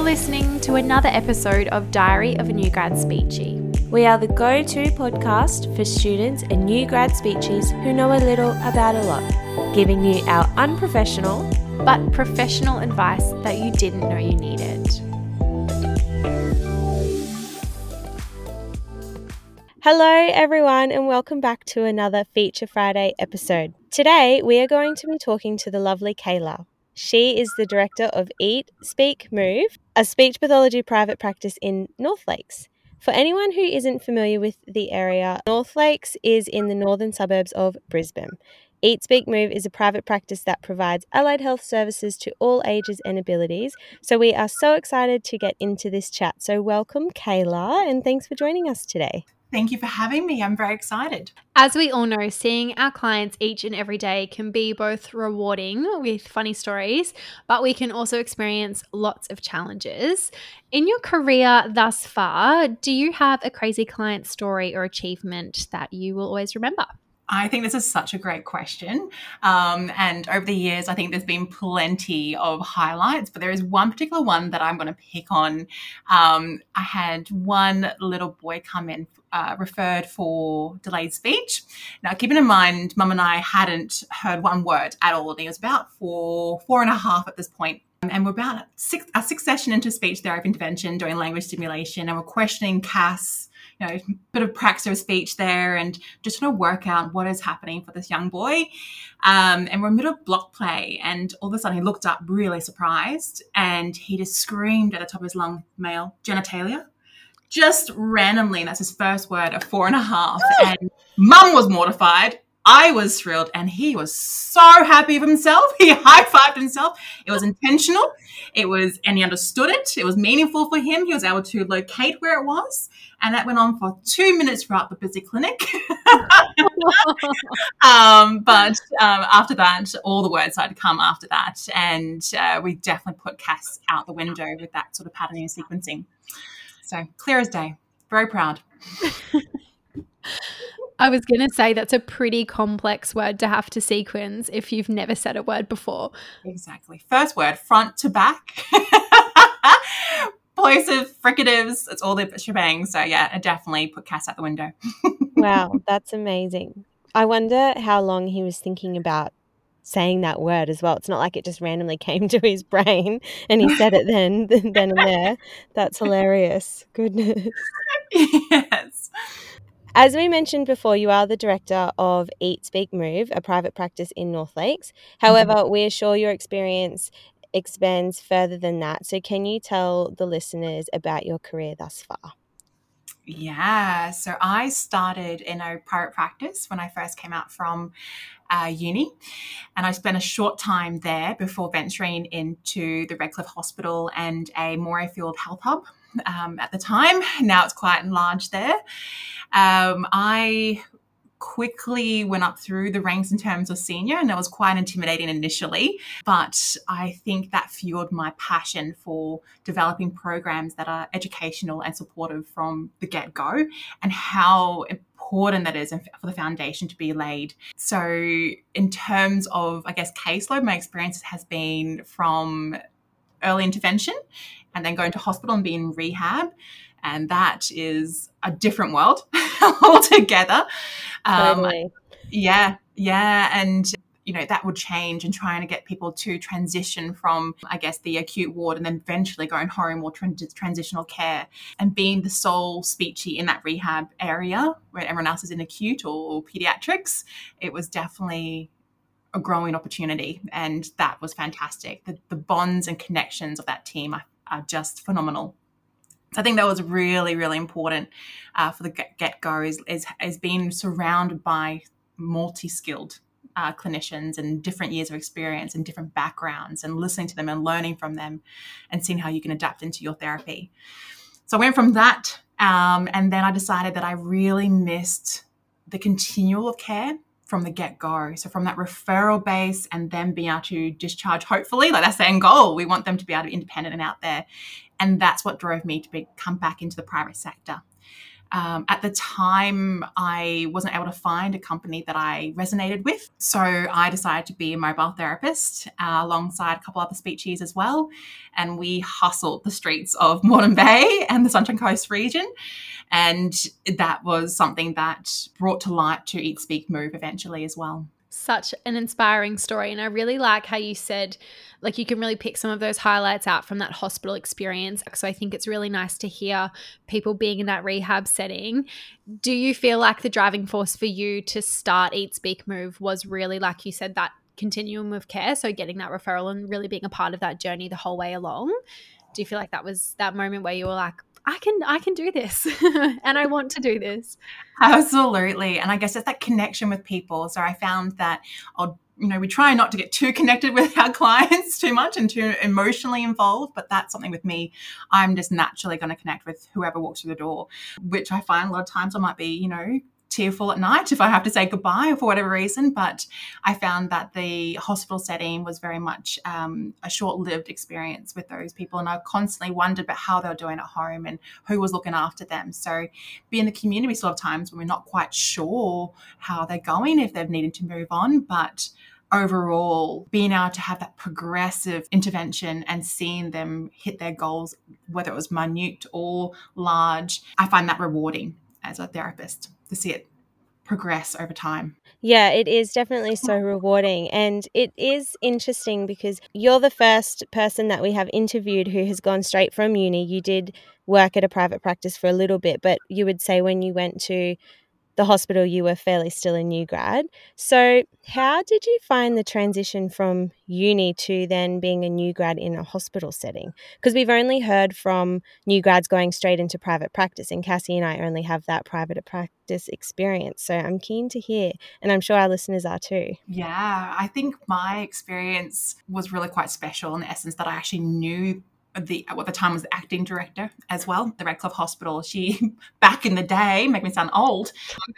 You're listening to another episode of Diary of a New Grad Speechy. We are the go to podcast for students and new grad speeches who know a little about a lot, giving you our unprofessional but professional advice that you didn't know you needed. Hello, everyone, and welcome back to another Feature Friday episode. Today, we are going to be talking to the lovely Kayla. She is the director of Eat, Speak, Move, a speech pathology private practice in North Lakes. For anyone who isn't familiar with the area, North Lakes is in the northern suburbs of Brisbane. Eat Speak Move is a private practice that provides allied health services to all ages and abilities. So we are so excited to get into this chat. So welcome, Kayla, and thanks for joining us today. Thank you for having me. I'm very excited. As we all know, seeing our clients each and every day can be both rewarding with funny stories, but we can also experience lots of challenges. In your career thus far, do you have a crazy client story or achievement that you will always remember? I think this is such a great question. Um, and over the years, I think there's been plenty of highlights, but there is one particular one that I'm going to pick on. Um, I had one little boy come in uh, referred for delayed speech. Now, keeping in mind, mum and I hadn't heard one word at all. And he was about four, four and a half at this point. And we're about six, a six session into speech therapy intervention, doing language stimulation, and we're questioning CAS you know, bit of practice of speech there and just trying to work out what is happening for this young boy. Um, and we're in middle of block play, and all of a sudden he looked up really surprised and he just screamed at the top of his lung, male genitalia. Just randomly, and that's his first word of four and a half. and mum was mortified. I was thrilled, and he was so happy of himself. He high fived himself. It was intentional. It was, and he understood it. It was meaningful for him. He was able to locate where it was, and that went on for two minutes throughout the busy clinic. um, but um, after that, all the words started to come after that, and uh, we definitely put CAS out the window with that sort of patterning and sequencing. So clear as day. Very proud. I was going to say that's a pretty complex word to have to sequence if you've never said a word before. Exactly. First word, front to back. Plosive, fricatives, it's all the shebang. So, yeah, I definitely put CAS out the window. wow, that's amazing. I wonder how long he was thinking about saying that word as well. It's not like it just randomly came to his brain and he said it then, then and there. That's hilarious. Goodness. Yes. As we mentioned before, you are the director of Eat, Speak, Move, a private practice in North Lakes. However, mm-hmm. we assure your experience expands further than that. So, can you tell the listeners about your career thus far? Yeah, so I started in a private practice when I first came out from uh, uni, and I spent a short time there before venturing into the Redcliffe Hospital and a Morayfield Health Hub um, at the time. Now it's quite enlarged there. Um, I quickly went up through the ranks in terms of senior and it was quite intimidating initially but i think that fueled my passion for developing programs that are educational and supportive from the get-go and how important that is for the foundation to be laid so in terms of i guess caseload my experience has been from early intervention and then going to hospital and being rehab. And that is a different world altogether. Um, totally. Yeah, yeah. And you know that would change and trying to get people to transition from i guess the acute ward and then eventually going home or trans- transitional care and being the sole speechy in that rehab area where everyone else is in acute or pediatrics it was definitely a growing opportunity and that was fantastic the, the bonds and connections of that team I are just phenomenal. So I think that was really, really important uh, for the get go is, is, is being surrounded by multi skilled uh, clinicians and different years of experience and different backgrounds and listening to them and learning from them and seeing how you can adapt into your therapy. So I went from that um, and then I decided that I really missed the continual of care from the get go. So from that referral base and then being able to discharge, hopefully, like that's the end goal. We want them to be able to be independent and out there. And that's what drove me to be, come back into the private sector. Um, at the time, I wasn't able to find a company that I resonated with. So I decided to be a mobile therapist uh, alongside a couple other speechies as well. And we hustled the streets of Moreton Bay and the Sunshine Coast region. And that was something that brought to light to Eat, Speak, Move eventually as well such an inspiring story. And I really like how you said, like, you can really pick some of those highlights out from that hospital experience. So I think it's really nice to hear people being in that rehab setting. Do you feel like the driving force for you to start Eat, Speak, Move was really, like you said, that continuum of care? So getting that referral and really being a part of that journey the whole way along? Do you feel like that was that moment where you were like, I can I can do this and I want to do this. Absolutely. And I guess it's that connection with people. So I found that I'll you know, we try not to get too connected with our clients too much and too emotionally involved, but that's something with me. I'm just naturally going to connect with whoever walks through the door, which I find a lot of times I might be, you know, tearful at night if I have to say goodbye for whatever reason. But I found that the hospital setting was very much um, a short lived experience with those people. And I constantly wondered about how they were doing at home and who was looking after them. So, be in the community sort of times when we're not quite sure how they're going, if they've needed to move on. But overall being able to have that progressive intervention and seeing them hit their goals whether it was minute or large i find that rewarding as a therapist to see it progress over time. Yeah, it is definitely so rewarding. And it is interesting because you're the first person that we have interviewed who has gone straight from uni. You did work at a private practice for a little bit, but you would say when you went to the hospital, you were fairly still a new grad. So, how did you find the transition from uni to then being a new grad in a hospital setting? Because we've only heard from new grads going straight into private practice, and Cassie and I only have that private practice experience. So, I'm keen to hear, and I'm sure our listeners are too. Yeah, I think my experience was really quite special in the essence that I actually knew the what the time was the acting director as well, the Redcliffe Hospital. She back in the day, make me sound old.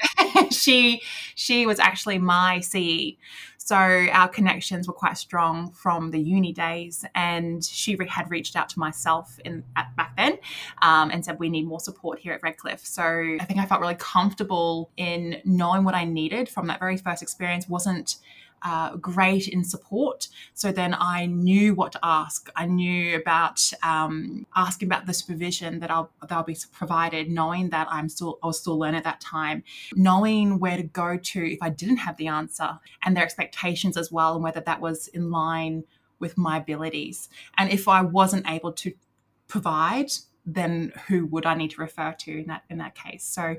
she she was actually my CE. So our connections were quite strong from the uni days, and she had reached out to myself in at, back then um, and said we need more support here at Redcliffe. So I think I felt really comfortable in knowing what I needed from that very first experience. wasn't uh, great in support. So then I knew what to ask. I knew about um, asking about the supervision that I'll they'll be provided, knowing that I'm still I was still learning at that time, knowing where to go to if I didn't have the answer, and their expectations as well, and whether that was in line with my abilities. And if I wasn't able to provide then who would I need to refer to in that in that case? So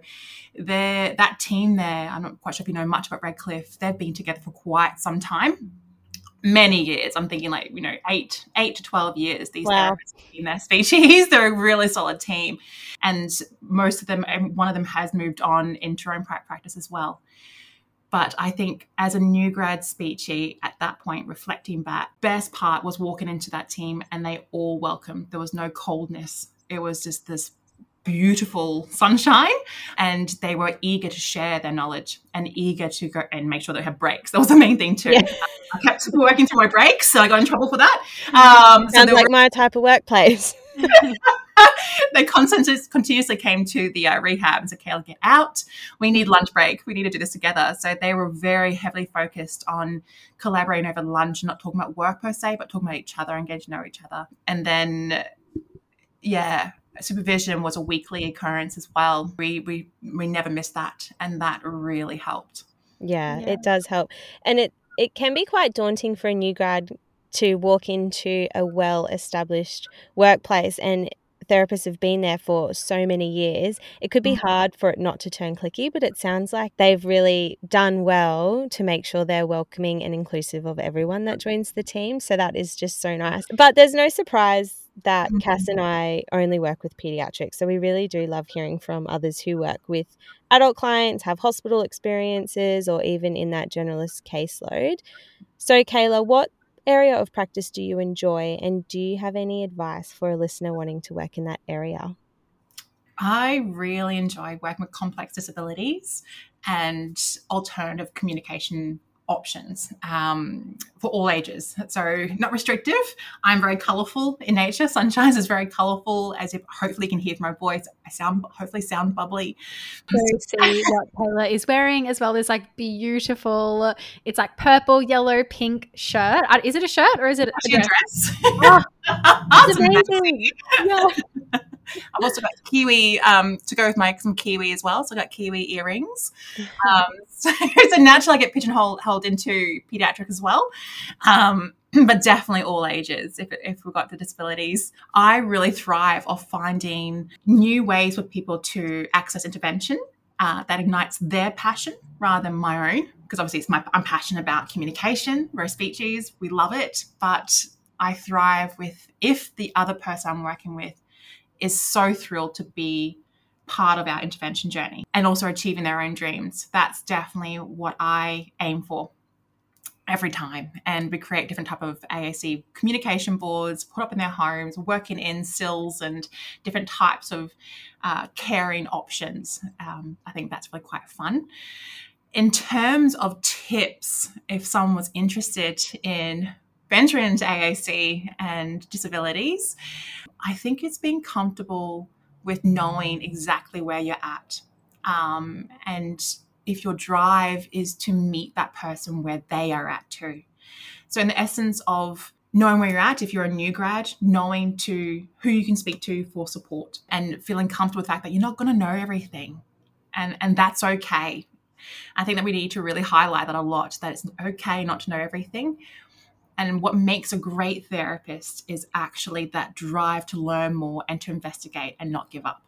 there that team there, I'm not quite sure if you know much about Redcliffe, they've been together for quite some time. Many years. I'm thinking like, you know, eight, eight to twelve years, these wow. in their species. They're a really solid team. And most of them one of them has moved on into own practice as well. But I think as a new grad speechy at that point, reflecting back, best part was walking into that team and they all welcomed. There was no coldness. It was just this beautiful sunshine and they were eager to share their knowledge and eager to go and make sure they had breaks. That was the main thing too. Yeah. i kept working through my breaks so i got in trouble for that. Um, sounds so like were- my type of workplace they constantly continuously came to the uh, rehab and said, Kayla, get out. We need lunch break. We need to do this together. So they were very heavily focused on collaborating over lunch, not talking about work per se, but talking about each other and getting to know each other. And then yeah, supervision was a weekly occurrence as well. We we we never missed that, and that really helped. Yeah, yeah, it does help, and it it can be quite daunting for a new grad to walk into a well established workplace and therapists have been there for so many years, it could be mm-hmm. hard for it not to turn clicky, but it sounds like they've really done well to make sure they're welcoming and inclusive of everyone that joins the team. So that is just so nice. But there's no surprise that mm-hmm. Cass and I only work with pediatrics. So we really do love hearing from others who work with adult clients, have hospital experiences, or even in that generalist caseload. So, Kayla, what area of practice do you enjoy, and do you have any advice for a listener wanting to work in that area? I really enjoy working with complex disabilities and alternative communication options um, for all ages. So not restrictive. I'm very colourful in nature. Sunshine is very colourful, as you hopefully can hear from my voice. I sound hopefully sound bubbly. So see what Taylor is wearing as well. There's like beautiful. It's like purple, yellow, pink shirt. Uh, is it a shirt or is it a dress? dress. Oh, amazing. Yeah. I've also got kiwi um, to go with my some kiwi as well. So I got kiwi earrings. Um, so it's a natural I get pigeonholed into pediatric as well. Um, but definitely all ages if, if we've got the disabilities. I really thrive off finding new ways for people to access intervention uh, that ignites their passion rather than my own. Because obviously, it's my I'm passionate about communication. We're speeches, we love it, but I thrive with if the other person I'm working with is so thrilled to be part of our intervention journey and also achieving their own dreams. That's definitely what I aim for every time. And we create different type of AAC communication boards put up in their homes working in SILs and different types of uh, caring options. Um, I think that's really quite fun. In terms of tips if someone was interested in venturing into AAC and disabilities I think it's being comfortable with knowing exactly where you're at. Um, and if your drive is to meet that person where they are at too. So, in the essence of knowing where you're at, if you're a new grad, knowing to who you can speak to for support and feeling comfortable with the fact that you're not going to know everything. And, and that's okay. I think that we need to really highlight that a lot that it's okay not to know everything. And what makes a great therapist is actually that drive to learn more and to investigate and not give up.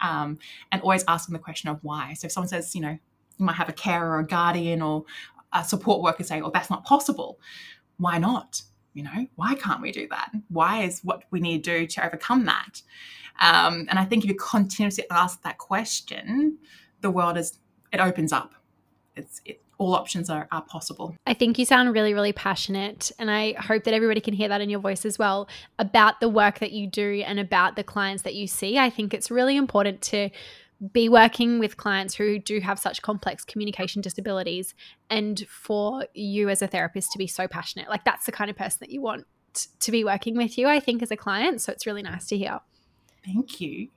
Um, and always asking the question of why. So if someone says, you know, you might have a carer or a guardian or a support worker say, oh, that's not possible. Why not? You know, why can't we do that? Why is what we need to do to overcome that? Um, and I think if you continuously ask that question, the world is, it opens up. It's, it, all options are, are possible. I think you sound really, really passionate. And I hope that everybody can hear that in your voice as well about the work that you do and about the clients that you see. I think it's really important to be working with clients who do have such complex communication disabilities and for you as a therapist to be so passionate. Like that's the kind of person that you want to be working with you, I think, as a client. So it's really nice to hear. Thank you.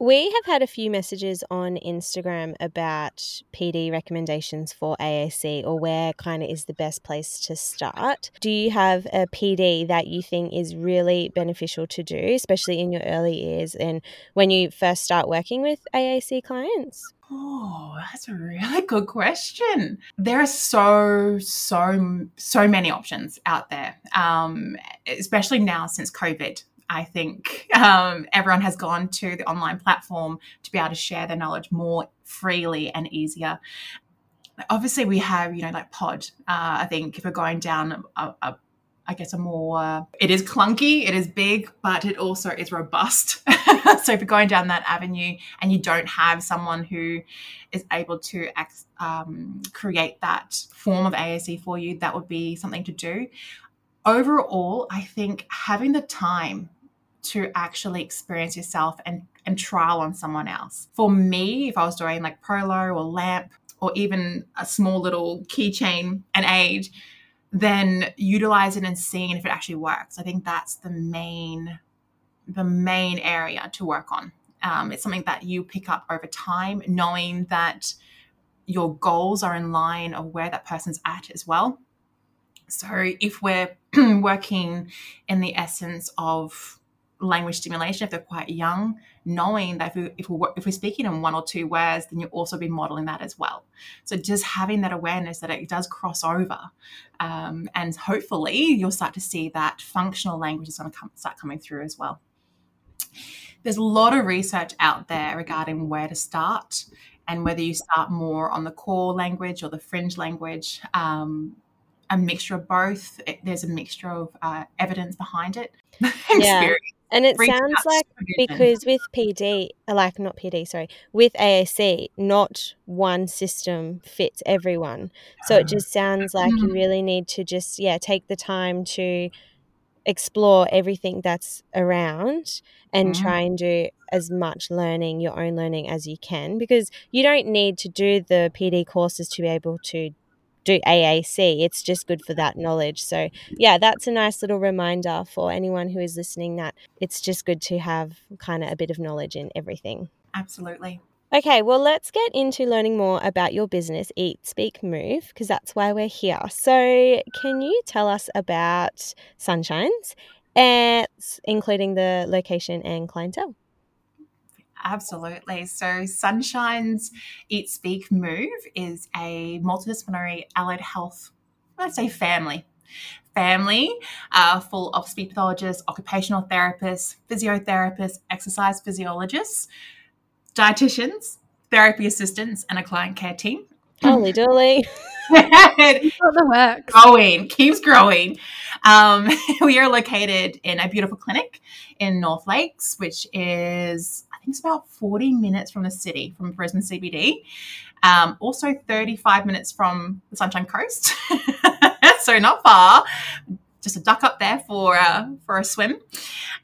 We have had a few messages on Instagram about PD recommendations for AAC or where kind of is the best place to start. Do you have a PD that you think is really beneficial to do, especially in your early years and when you first start working with AAC clients? Oh, that's a really good question. There are so, so, so many options out there, um, especially now since COVID. I think um, everyone has gone to the online platform to be able to share their knowledge more freely and easier. Obviously, we have, you know, like PODD. Uh, I think if we're going down a, a I guess a more uh, it is clunky, it is big, but it also is robust. so if you're going down that avenue and you don't have someone who is able to um, create that form of AAC for you, that would be something to do. Overall, I think having the time to actually experience yourself and, and trial on someone else. For me, if I was doing like Prolo or LAMP or even a small little keychain and aid, then utilize it and seeing if it actually works. I think that's the main the main area to work on. Um, it's something that you pick up over time, knowing that your goals are in line of where that person's at as well. So if we're working in the essence of language stimulation if they're quite young, knowing that if, we, if, we're, if we're speaking in one or two words, then you'll also be modeling that as well. So just having that awareness that it does cross over. Um, and hopefully you'll start to see that functional language is going to come, start coming through as well. There's a lot of research out there regarding where to start and whether you start more on the core language or the fringe language. Um, a mixture of both. There's a mixture of uh, evidence behind it. yeah. And it sounds like because with PD, like not PD, sorry, with AAC, not one system fits everyone. So it just sounds like you mm. really need to just, yeah, take the time to explore everything that's around and mm. try and do as much learning, your own learning as you can, because you don't need to do the PD courses to be able to do AAC. It's just good for that knowledge. So, yeah, that's a nice little reminder for anyone who is listening that it's just good to have kind of a bit of knowledge in everything. Absolutely. Okay, well, let's get into learning more about your business, Eat, Speak, Move, because that's why we're here. So, can you tell us about Sunshines, eh, and including the location and clientele? Absolutely. So, Sunshine's Eat, Speak, Move is a multidisciplinary allied health, I'd say family. Family uh, full of speech pathologists, occupational therapists, physiotherapists, exercise physiologists, dietitians, therapy assistants, and a client care team. Holy dooly. the works. Growing, keeps growing. Um, we are located in a beautiful clinic in North Lakes, which is, think it's about 40 minutes from the city, from Brisbane CBD. Um, also 35 minutes from the Sunshine Coast. so not far. Just a duck up there for, uh, for a swim.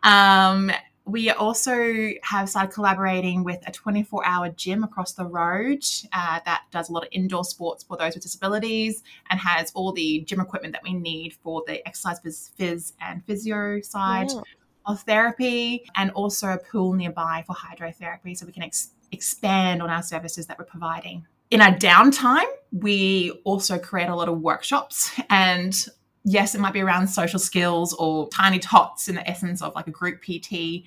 Um, we also have started collaborating with a 24 hour gym across the road uh, that does a lot of indoor sports for those with disabilities and has all the gym equipment that we need for the exercise phys, phys and physio side yeah. Of therapy, and also a pool nearby for hydrotherapy so we can ex- expand on our services that we're providing. In our downtime, we also create a lot of workshops and yes, it might be around social skills or tiny tots in the essence of like a group PT.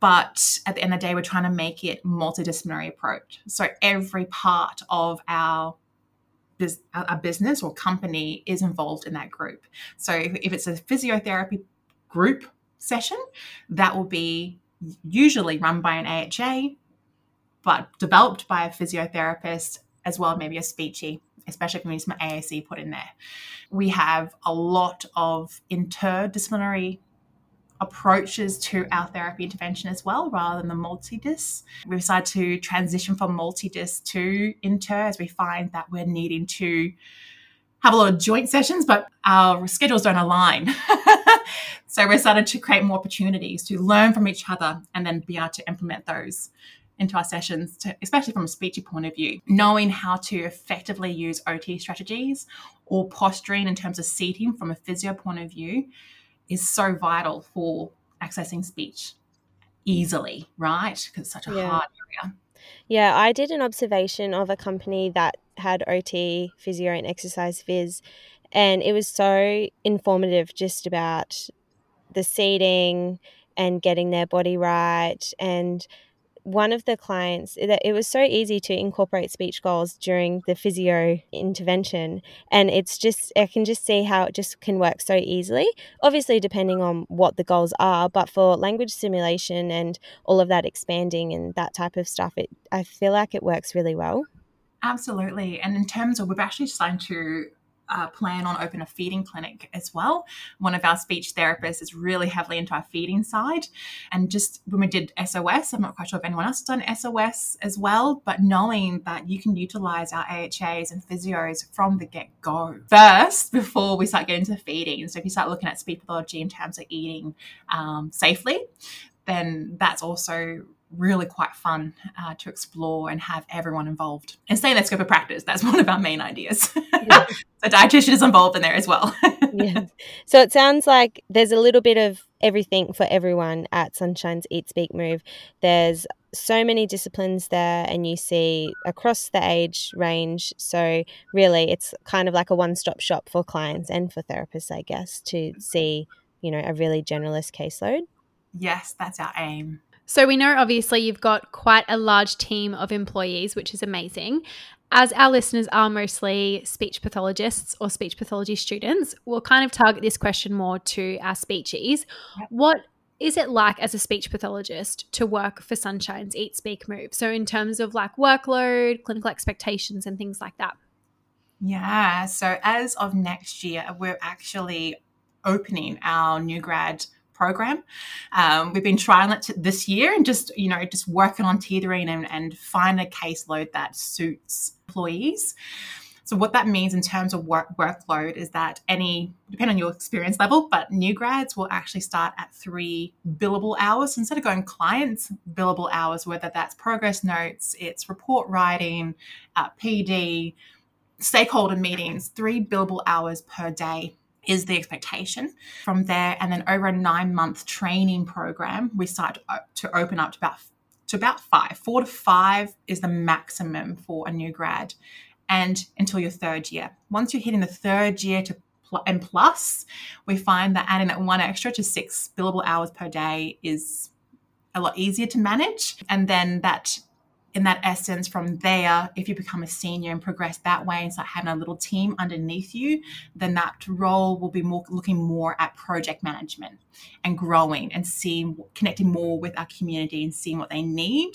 But at the end of the day, we're trying to make it multidisciplinary approach. So every part of our a business or company is involved in that group. So if it's a physiotherapy group session, that will be usually run by an AHA, but developed by a physiotherapist as well, maybe a speechy especially if we need some AAC put in there. We have a lot of interdisciplinary approaches to our therapy intervention as well, rather than the multidis. We decided to transition from multidis to inter as we find that we're needing to have a lot of joint sessions, but our schedules don't align. so we started to create more opportunities to learn from each other and then be able to implement those into our sessions, to, especially from a speechy point of view, knowing how to effectively use OT strategies or posturing in terms of seating from a physio point of view is so vital for accessing speech easily, right? Because it's such a yeah. hard area. Yeah, I did an observation of a company that had OT, physio, and exercise phys, and it was so informative just about the seating and getting their body right and one of the clients it was so easy to incorporate speech goals during the physio intervention and it's just i can just see how it just can work so easily obviously depending on what the goals are but for language stimulation and all of that expanding and that type of stuff it i feel like it works really well absolutely and in terms of we've actually signed to uh, plan on open a feeding clinic as well. One of our speech therapists is really heavily into our feeding side. And just when we did SOS, I'm not quite sure if anyone else has done SOS as well, but knowing that you can utilize our AHAs and physios from the get go first before we start getting into feeding. So if you start looking at speech pathology in terms of eating um, safely, then that's also really quite fun uh, to explore and have everyone involved and stay in that scope of practice. That's one of our main ideas. Yeah. the dietitian is involved in there as well. yeah. So it sounds like there's a little bit of everything for everyone at Sunshine's Eat, Speak, Move. There's so many disciplines there, and you see across the age range. So really, it's kind of like a one-stop shop for clients and for therapists, I guess, to see you know a really generalist caseload. Yes, that's our aim. So we know obviously you've got quite a large team of employees, which is amazing. As our listeners are mostly speech pathologists or speech pathology students, we'll kind of target this question more to our speechies. What is it like as a speech pathologist to work for Sunshine's Eat, Speak, Move? So, in terms of like workload, clinical expectations, and things like that. Yeah. So, as of next year, we're actually opening our new grad program. Um, we've been trialing it this year and just, you know, just working on tethering and, and find a caseload that suits employees. So what that means in terms of work workload is that any, depending on your experience level, but new grads will actually start at three billable hours instead of going clients billable hours, whether that's progress notes, it's report writing, uh, PD, stakeholder meetings, three billable hours per day is the expectation from there. And then over a nine month training program we start to open up to about to about five. Four to five is the maximum for a new grad and until your third year. Once you're hitting the third year to and plus we find that adding that one extra to six billable hours per day is a lot easier to manage. And then that in that essence, from there, if you become a senior and progress that way and start having a little team underneath you, then that role will be more looking more at project management and growing and seeing, connecting more with our community and seeing what they need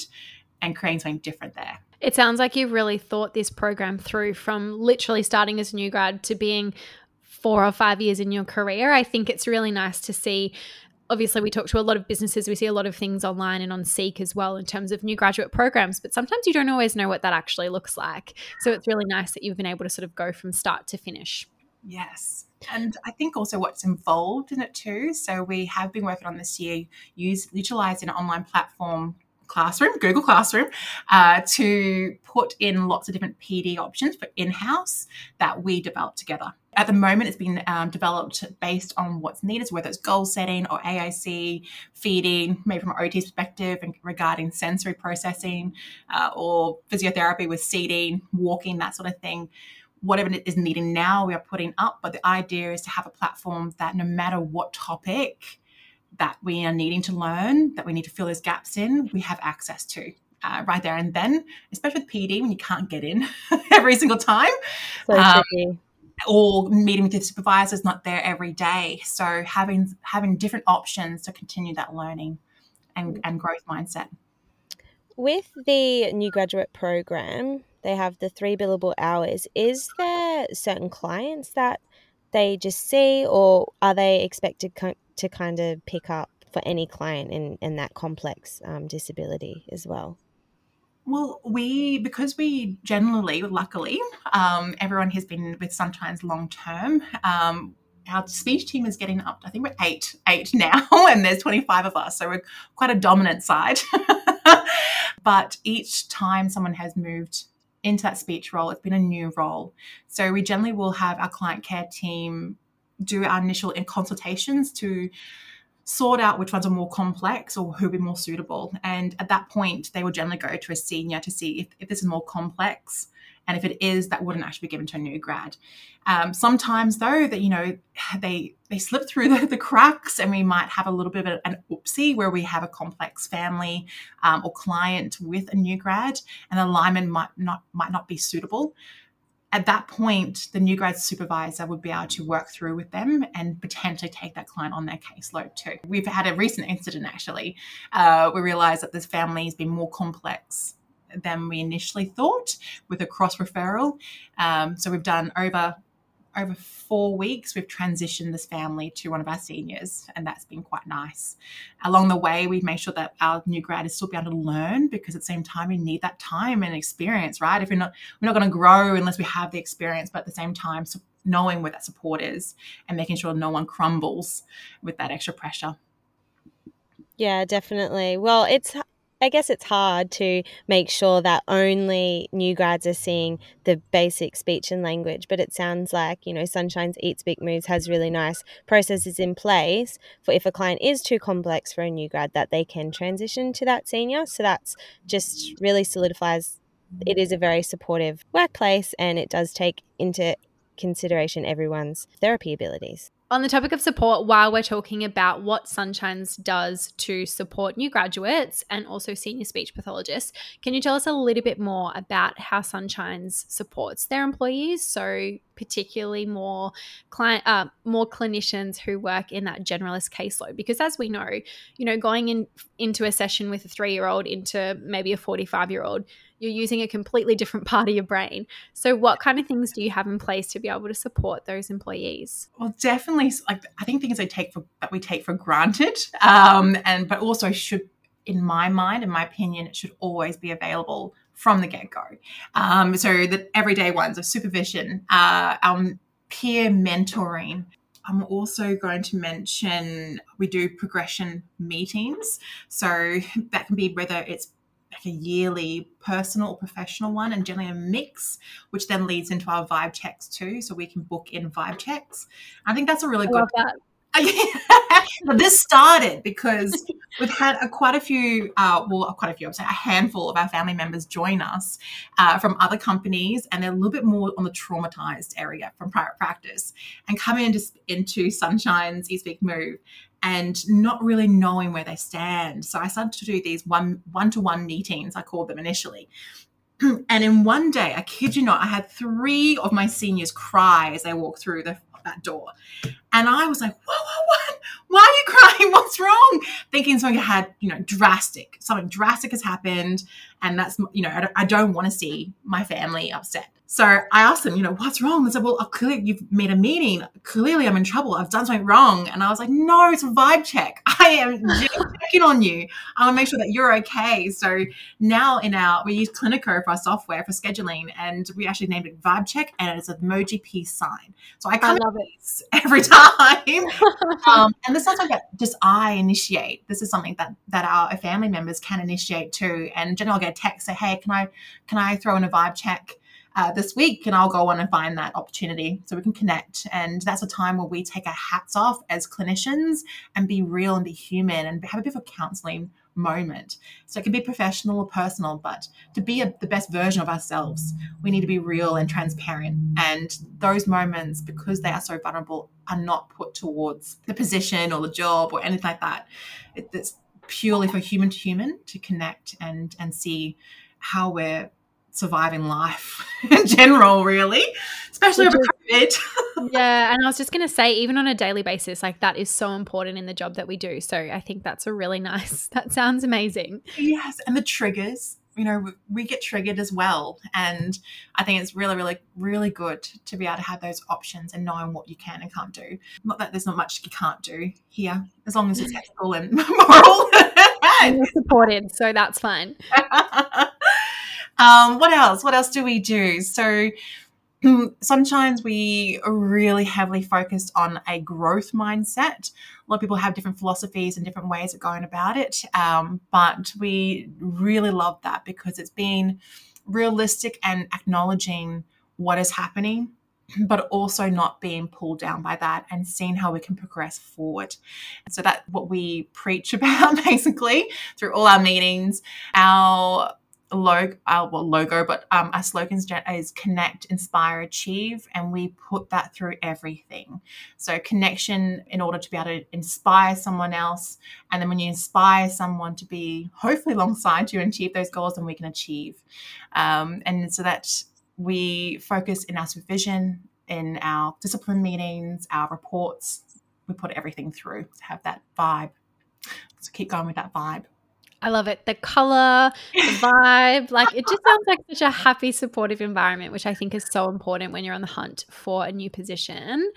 and creating something different there. It sounds like you've really thought this program through from literally starting as a new grad to being four or five years in your career. I think it's really nice to see obviously we talk to a lot of businesses we see a lot of things online and on seek as well in terms of new graduate programs but sometimes you don't always know what that actually looks like so it's really nice that you've been able to sort of go from start to finish yes and I think also what's involved in it too. So we have been working on this year, use utilizing an online platform Classroom, Google Classroom, uh, to put in lots of different PD options for in house that we developed together. At the moment, it's been um, developed based on what's needed, so whether it's goal setting or AAC, feeding, maybe from an OT perspective and regarding sensory processing uh, or physiotherapy with seating, walking, that sort of thing whatever is needed now, we are putting up. But the idea is to have a platform that no matter what topic that we are needing to learn, that we need to fill those gaps in, we have access to. Uh, right there and then, especially with PD when you can't get in every single time. So um, or meeting with your supervisor is not there every day. So having having different options to continue that learning and, and growth mindset. With the new graduate program, they have the three billable hours. Is there certain clients that they just see, or are they expected to kind of pick up for any client in, in that complex um, disability as well? Well, we because we generally, luckily, um, everyone has been with Sunshine's long term. Um, our speech team is getting up. I think we're eight, eight now, and there's 25 of us, so we're quite a dominant side. but each time someone has moved into that speech role, it's been a new role. So we generally will have our client care team do our initial consultations to sort out which ones are more complex or who would be more suitable. And at that point, they will generally go to a senior to see if, if this is more complex. And if it is, that wouldn't actually be given to a new grad. Um, sometimes, though, that you know they they slip through the, the, cracks, and we might have a little bit of an oopsie where we have a complex family um, or client with a new grad, and the alignment might not might not be suitable at that point, the new grad supervisor would be able to work through with them and potentially take that client on their caseload too. We've had a recent incident actually. Uh, we realized that this family has been more complex than we initially thought with a cross referral. Um, so we've done over over four weeks, we've transitioned this family to one of our seniors, and that's been quite nice. Along the way, we've made sure that our new grad is still be able to learn because at the same time, we need that time and experience, right? If we're not, we're not going to grow unless we have the experience, but at the same time, so knowing where that support is and making sure no one crumbles with that extra pressure. Yeah, definitely. Well, it's I guess it's hard to make sure that only new grads are seeing the basic speech and language, but it sounds like, you know, Sunshine's Eat Speak Moves has really nice processes in place for if a client is too complex for a new grad that they can transition to that senior. So that's just really solidifies it is a very supportive workplace and it does take into consideration everyone's therapy abilities. On the topic of support, while we're talking about what Sunshines does to support new graduates and also senior speech pathologists, can you tell us a little bit more about how Sunshines supports their employees? So, particularly more client, uh, more clinicians who work in that generalist caseload. Because as we know, you know, going in into a session with a three year old into maybe a forty five year old, you're using a completely different part of your brain. So, what kind of things do you have in place to be able to support those employees? Well, definitely. Like I think things I take for that we take for granted, um, and but also should, in my mind, in my opinion, it should always be available from the get go. Um, so the everyday ones of supervision, uh, our peer mentoring, I'm also going to mention we do progression meetings. So that can be whether it's like a yearly personal or professional one and generally a mix, which then leads into our vibe checks too. So we can book in vibe checks. I think that's a really I good this started because we've had a, quite a few, uh, well, quite a few, I'm saying a handful of our family members join us uh, from other companies, and they're a little bit more on the traumatized area from private practice, and coming into into Sunshine's Eat Speak Move, and not really knowing where they stand. So I started to do these one one to one meetings. I called them initially. And in one day, I kid you not, I had three of my seniors cry as they walked through the, that door. And I was like, whoa, whoa, what? Why are you crying? What's wrong? Thinking something had, you know, drastic, something drastic has happened. And that's, you know, I don't, I don't want to see my family upset. So I asked them, you know, what's wrong? They said, well, clearly you've made a meeting. Clearly I'm in trouble. I've done something wrong. And I was like, no, it's a vibe check. I am checking on you. I want to make sure that you're okay. So now in our, we use Cliniko for our software for scheduling and we actually named it vibe check and it's an emoji peace sign. So I I love it. every time. um, and this is something that just I initiate. This is something that that our family members can initiate too. And generally, I'll get a text say, "Hey, can I can I throw in a vibe check?" Uh, this week and I'll go on and find that opportunity so we can connect. And that's a time where we take our hats off as clinicians and be real and be human and have a bit of a counseling moment. So it can be professional or personal, but to be a, the best version of ourselves, we need to be real and transparent. And those moments, because they are so vulnerable, are not put towards the position or the job or anything like that. It, it's purely for human to human to connect and and see how we're surviving life in general, really, especially Which over COVID. yeah, and I was just going to say, even on a daily basis, like that is so important in the job that we do. So I think that's a really nice. That sounds amazing. Yes, and the triggers. You know, we, we get triggered as well, and I think it's really, really, really good to be able to have those options and knowing what you can and can't do. Not that there's not much you can't do here, as long as it's ethical and moral. And supported, so that's fine. Um, what else? What else do we do? So, Sunshines, we are really heavily focused on a growth mindset. A lot of people have different philosophies and different ways of going about it, um, but we really love that because it's been realistic and acknowledging what is happening but also not being pulled down by that and seeing how we can progress forward. So that's what we preach about basically through all our meetings. Our logo, our well, logo, but um, our slogans is connect, inspire, achieve, and we put that through everything. So connection in order to be able to inspire someone else, and then when you inspire someone to be hopefully alongside you and achieve those goals, then we can achieve. Um, and so that we focus in our supervision, in our discipline meetings, our reports. We put everything through to have that vibe. So keep going with that vibe. I love it. The color, the vibe, like it just sounds like such a happy, supportive environment, which I think is so important when you're on the hunt for a new position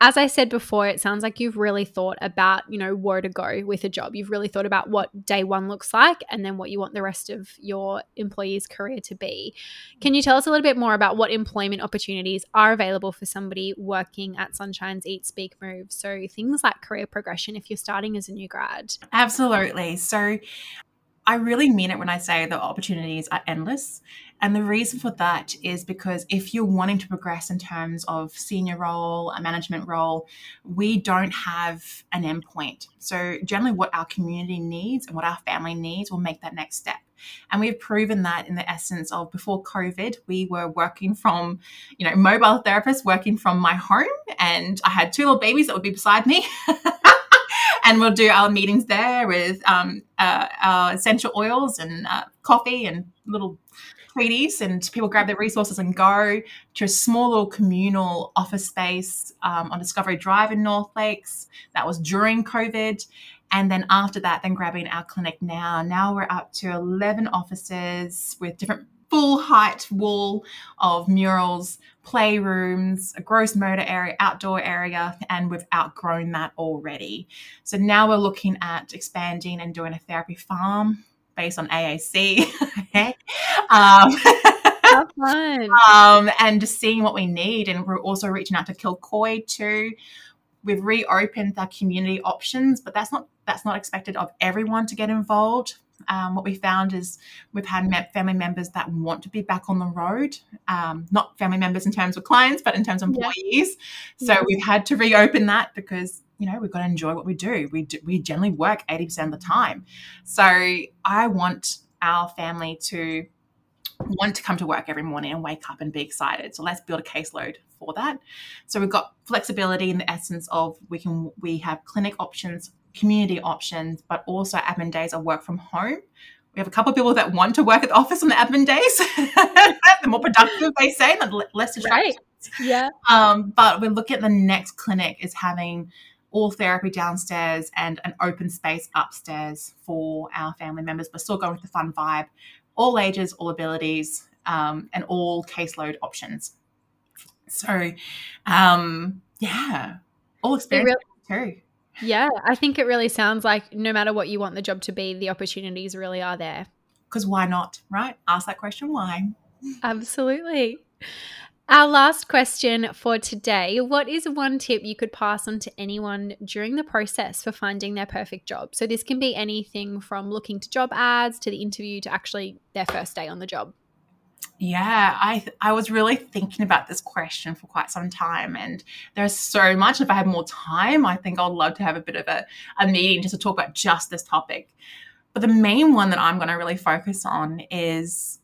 as I said before, it sounds like you've really thought about, you know, where to go with a job. You've really thought about what day one looks like and then what you want the rest of your employee's career to be. Can you tell us a little bit more about what employment opportunities are available for somebody working at Sunshine's Eat, Speak, Move? So things like career progression if you're starting as a new grad. Absolutely. So I really mean it when I say the opportunities are endless. And the reason for that is because if you're wanting to progress in terms of senior role, a management role, we don't have an endpoint. So generally what our community needs and what our family needs will make that next step. And we've proven that in the essence of before COVID, we were working from, you know, mobile therapists working from my home and I had two little babies that would be beside me. and we'll do our meetings there with um, uh, our essential oils and uh, coffee and little treaties and people grab their resources and go to a small little communal office space um, on Discovery Drive in North Lakes. That was during COVID. And then after that, then grabbing our clinic now. Now we're up to 11 offices with different full height wall of murals, playrooms, a gross motor area, outdoor area, and we've outgrown that already. So now we're looking at expanding and doing a therapy farm based on AAC. um, fun. um, and just seeing what we need. And we're also reaching out to Kilcoy too. We've reopened our community options, but that's not that's not expected of everyone to get involved. Um, what we found is we've had family members that want to be back on the road, um, not family members in terms of clients, but in terms of employees. Yeah. So we've had to reopen that because you know we've got to enjoy what we do. We do, we generally work eighty percent of the time, so I want our family to want to come to work every morning and wake up and be excited. So let's build a caseload for that. So we've got flexibility in the essence of we can we have clinic options, community options, but also admin days of work from home. We have a couple of people that want to work at the office on the admin days. the more productive they say, the less distractions. Right. Yeah. Um, but we look at the next clinic is having all therapy downstairs and an open space upstairs for our family members, but still going with the fun vibe all ages, all abilities, um, and all caseload options. So, um, yeah, all experience really, too. Yeah, I think it really sounds like no matter what you want the job to be, the opportunities really are there. Because why not, right? Ask that question why. Absolutely. Our last question for today What is one tip you could pass on to anyone during the process for finding their perfect job? So, this can be anything from looking to job ads to the interview to actually their first day on the job. Yeah, I I was really thinking about this question for quite some time, and there's so much. If I had more time, I think I'd love to have a bit of a, a meeting just to talk about just this topic. But the main one that I'm going to really focus on is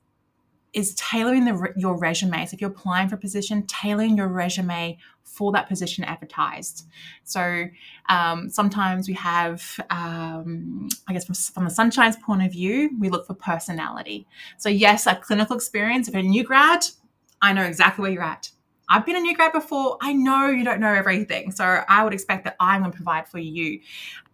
is tailoring the, your resume. So if you're applying for a position, tailoring your resume for that position advertised. So um, sometimes we have, um, I guess, from, from the Sunshine's point of view, we look for personality. So yes, a clinical experience. If you're a new grad, I know exactly where you're at. I've been a new grad before. I know you don't know everything. So I would expect that I'm going to provide for you.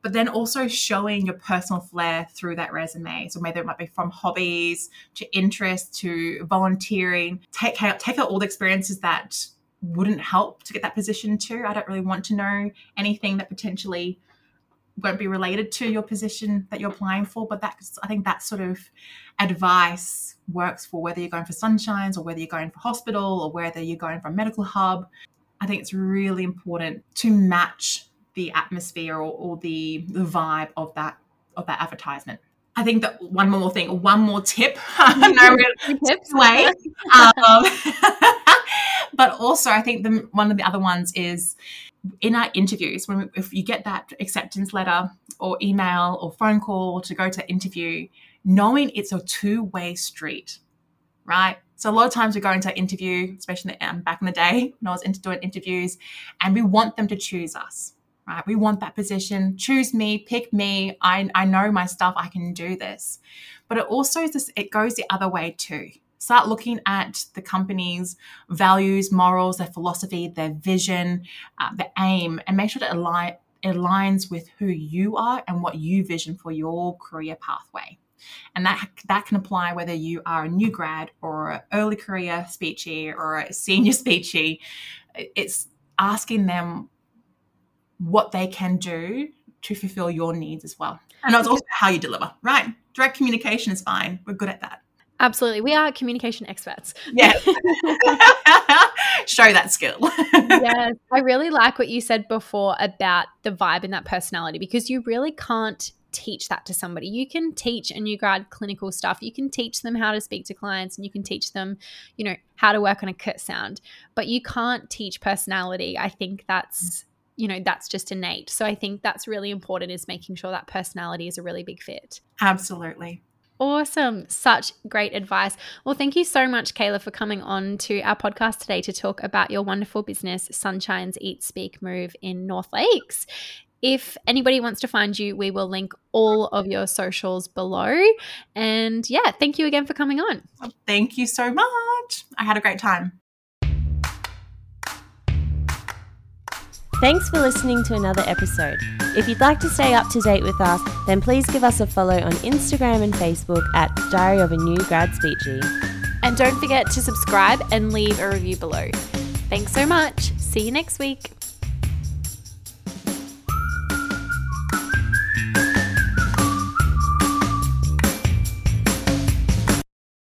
But then also showing your personal flair through that resume. So maybe it might be from hobbies to interests to volunteering. Take out, take out all the experiences that wouldn't help to get that position too. I don't really want to know anything that potentially won't be related to your position that you're applying for. But that's I think that sort of advice works for whether you're going for sunshines or whether you're going for hospital or whether you're going for a medical hub. I think it's really important to match the atmosphere or, or the, the vibe of that of that advertisement. I think that one more thing, one more tip. no tips. Um, but also, I think the, one of the other ones is in our interviews when we, if you get that acceptance letter or email or phone call to go to interview knowing it's a two-way street right? So a lot of times we go into interview especially um, back in the day when i was into doing interviews and we want them to choose us right? We want that position choose me pick me i, I know my stuff i can do this. But it also is this, it goes the other way too Start looking at the company's values, morals, their philosophy, their vision, uh, their aim, and make sure that it, align, it aligns with who you are and what you vision for your career pathway. And that that can apply whether you are a new grad or an early career speechie or a senior speechie. It's asking them what they can do to fulfill your needs as well. And it's also how you deliver, right? Direct communication is fine. We're good at that. Absolutely. We are communication experts. Yes. Show that skill. yes. I really like what you said before about the vibe and that personality because you really can't teach that to somebody. You can teach a new grad clinical stuff. You can teach them how to speak to clients and you can teach them, you know, how to work on a kit sound, but you can't teach personality. I think that's you know that's just innate so i think that's really important is making sure that personality is a really big fit absolutely Awesome. Such great advice. Well, thank you so much, Kayla, for coming on to our podcast today to talk about your wonderful business, Sunshine's Eat, Speak, Move in North Lakes. If anybody wants to find you, we will link all of your socials below. And yeah, thank you again for coming on. thank you so much. I had a great time. Thanks for listening to another episode. If you'd like to stay up to date with us, then please give us a follow on Instagram and Facebook at Diary of a New Grad Speechy. And don't forget to subscribe and leave a review below. Thanks so much. See you next week.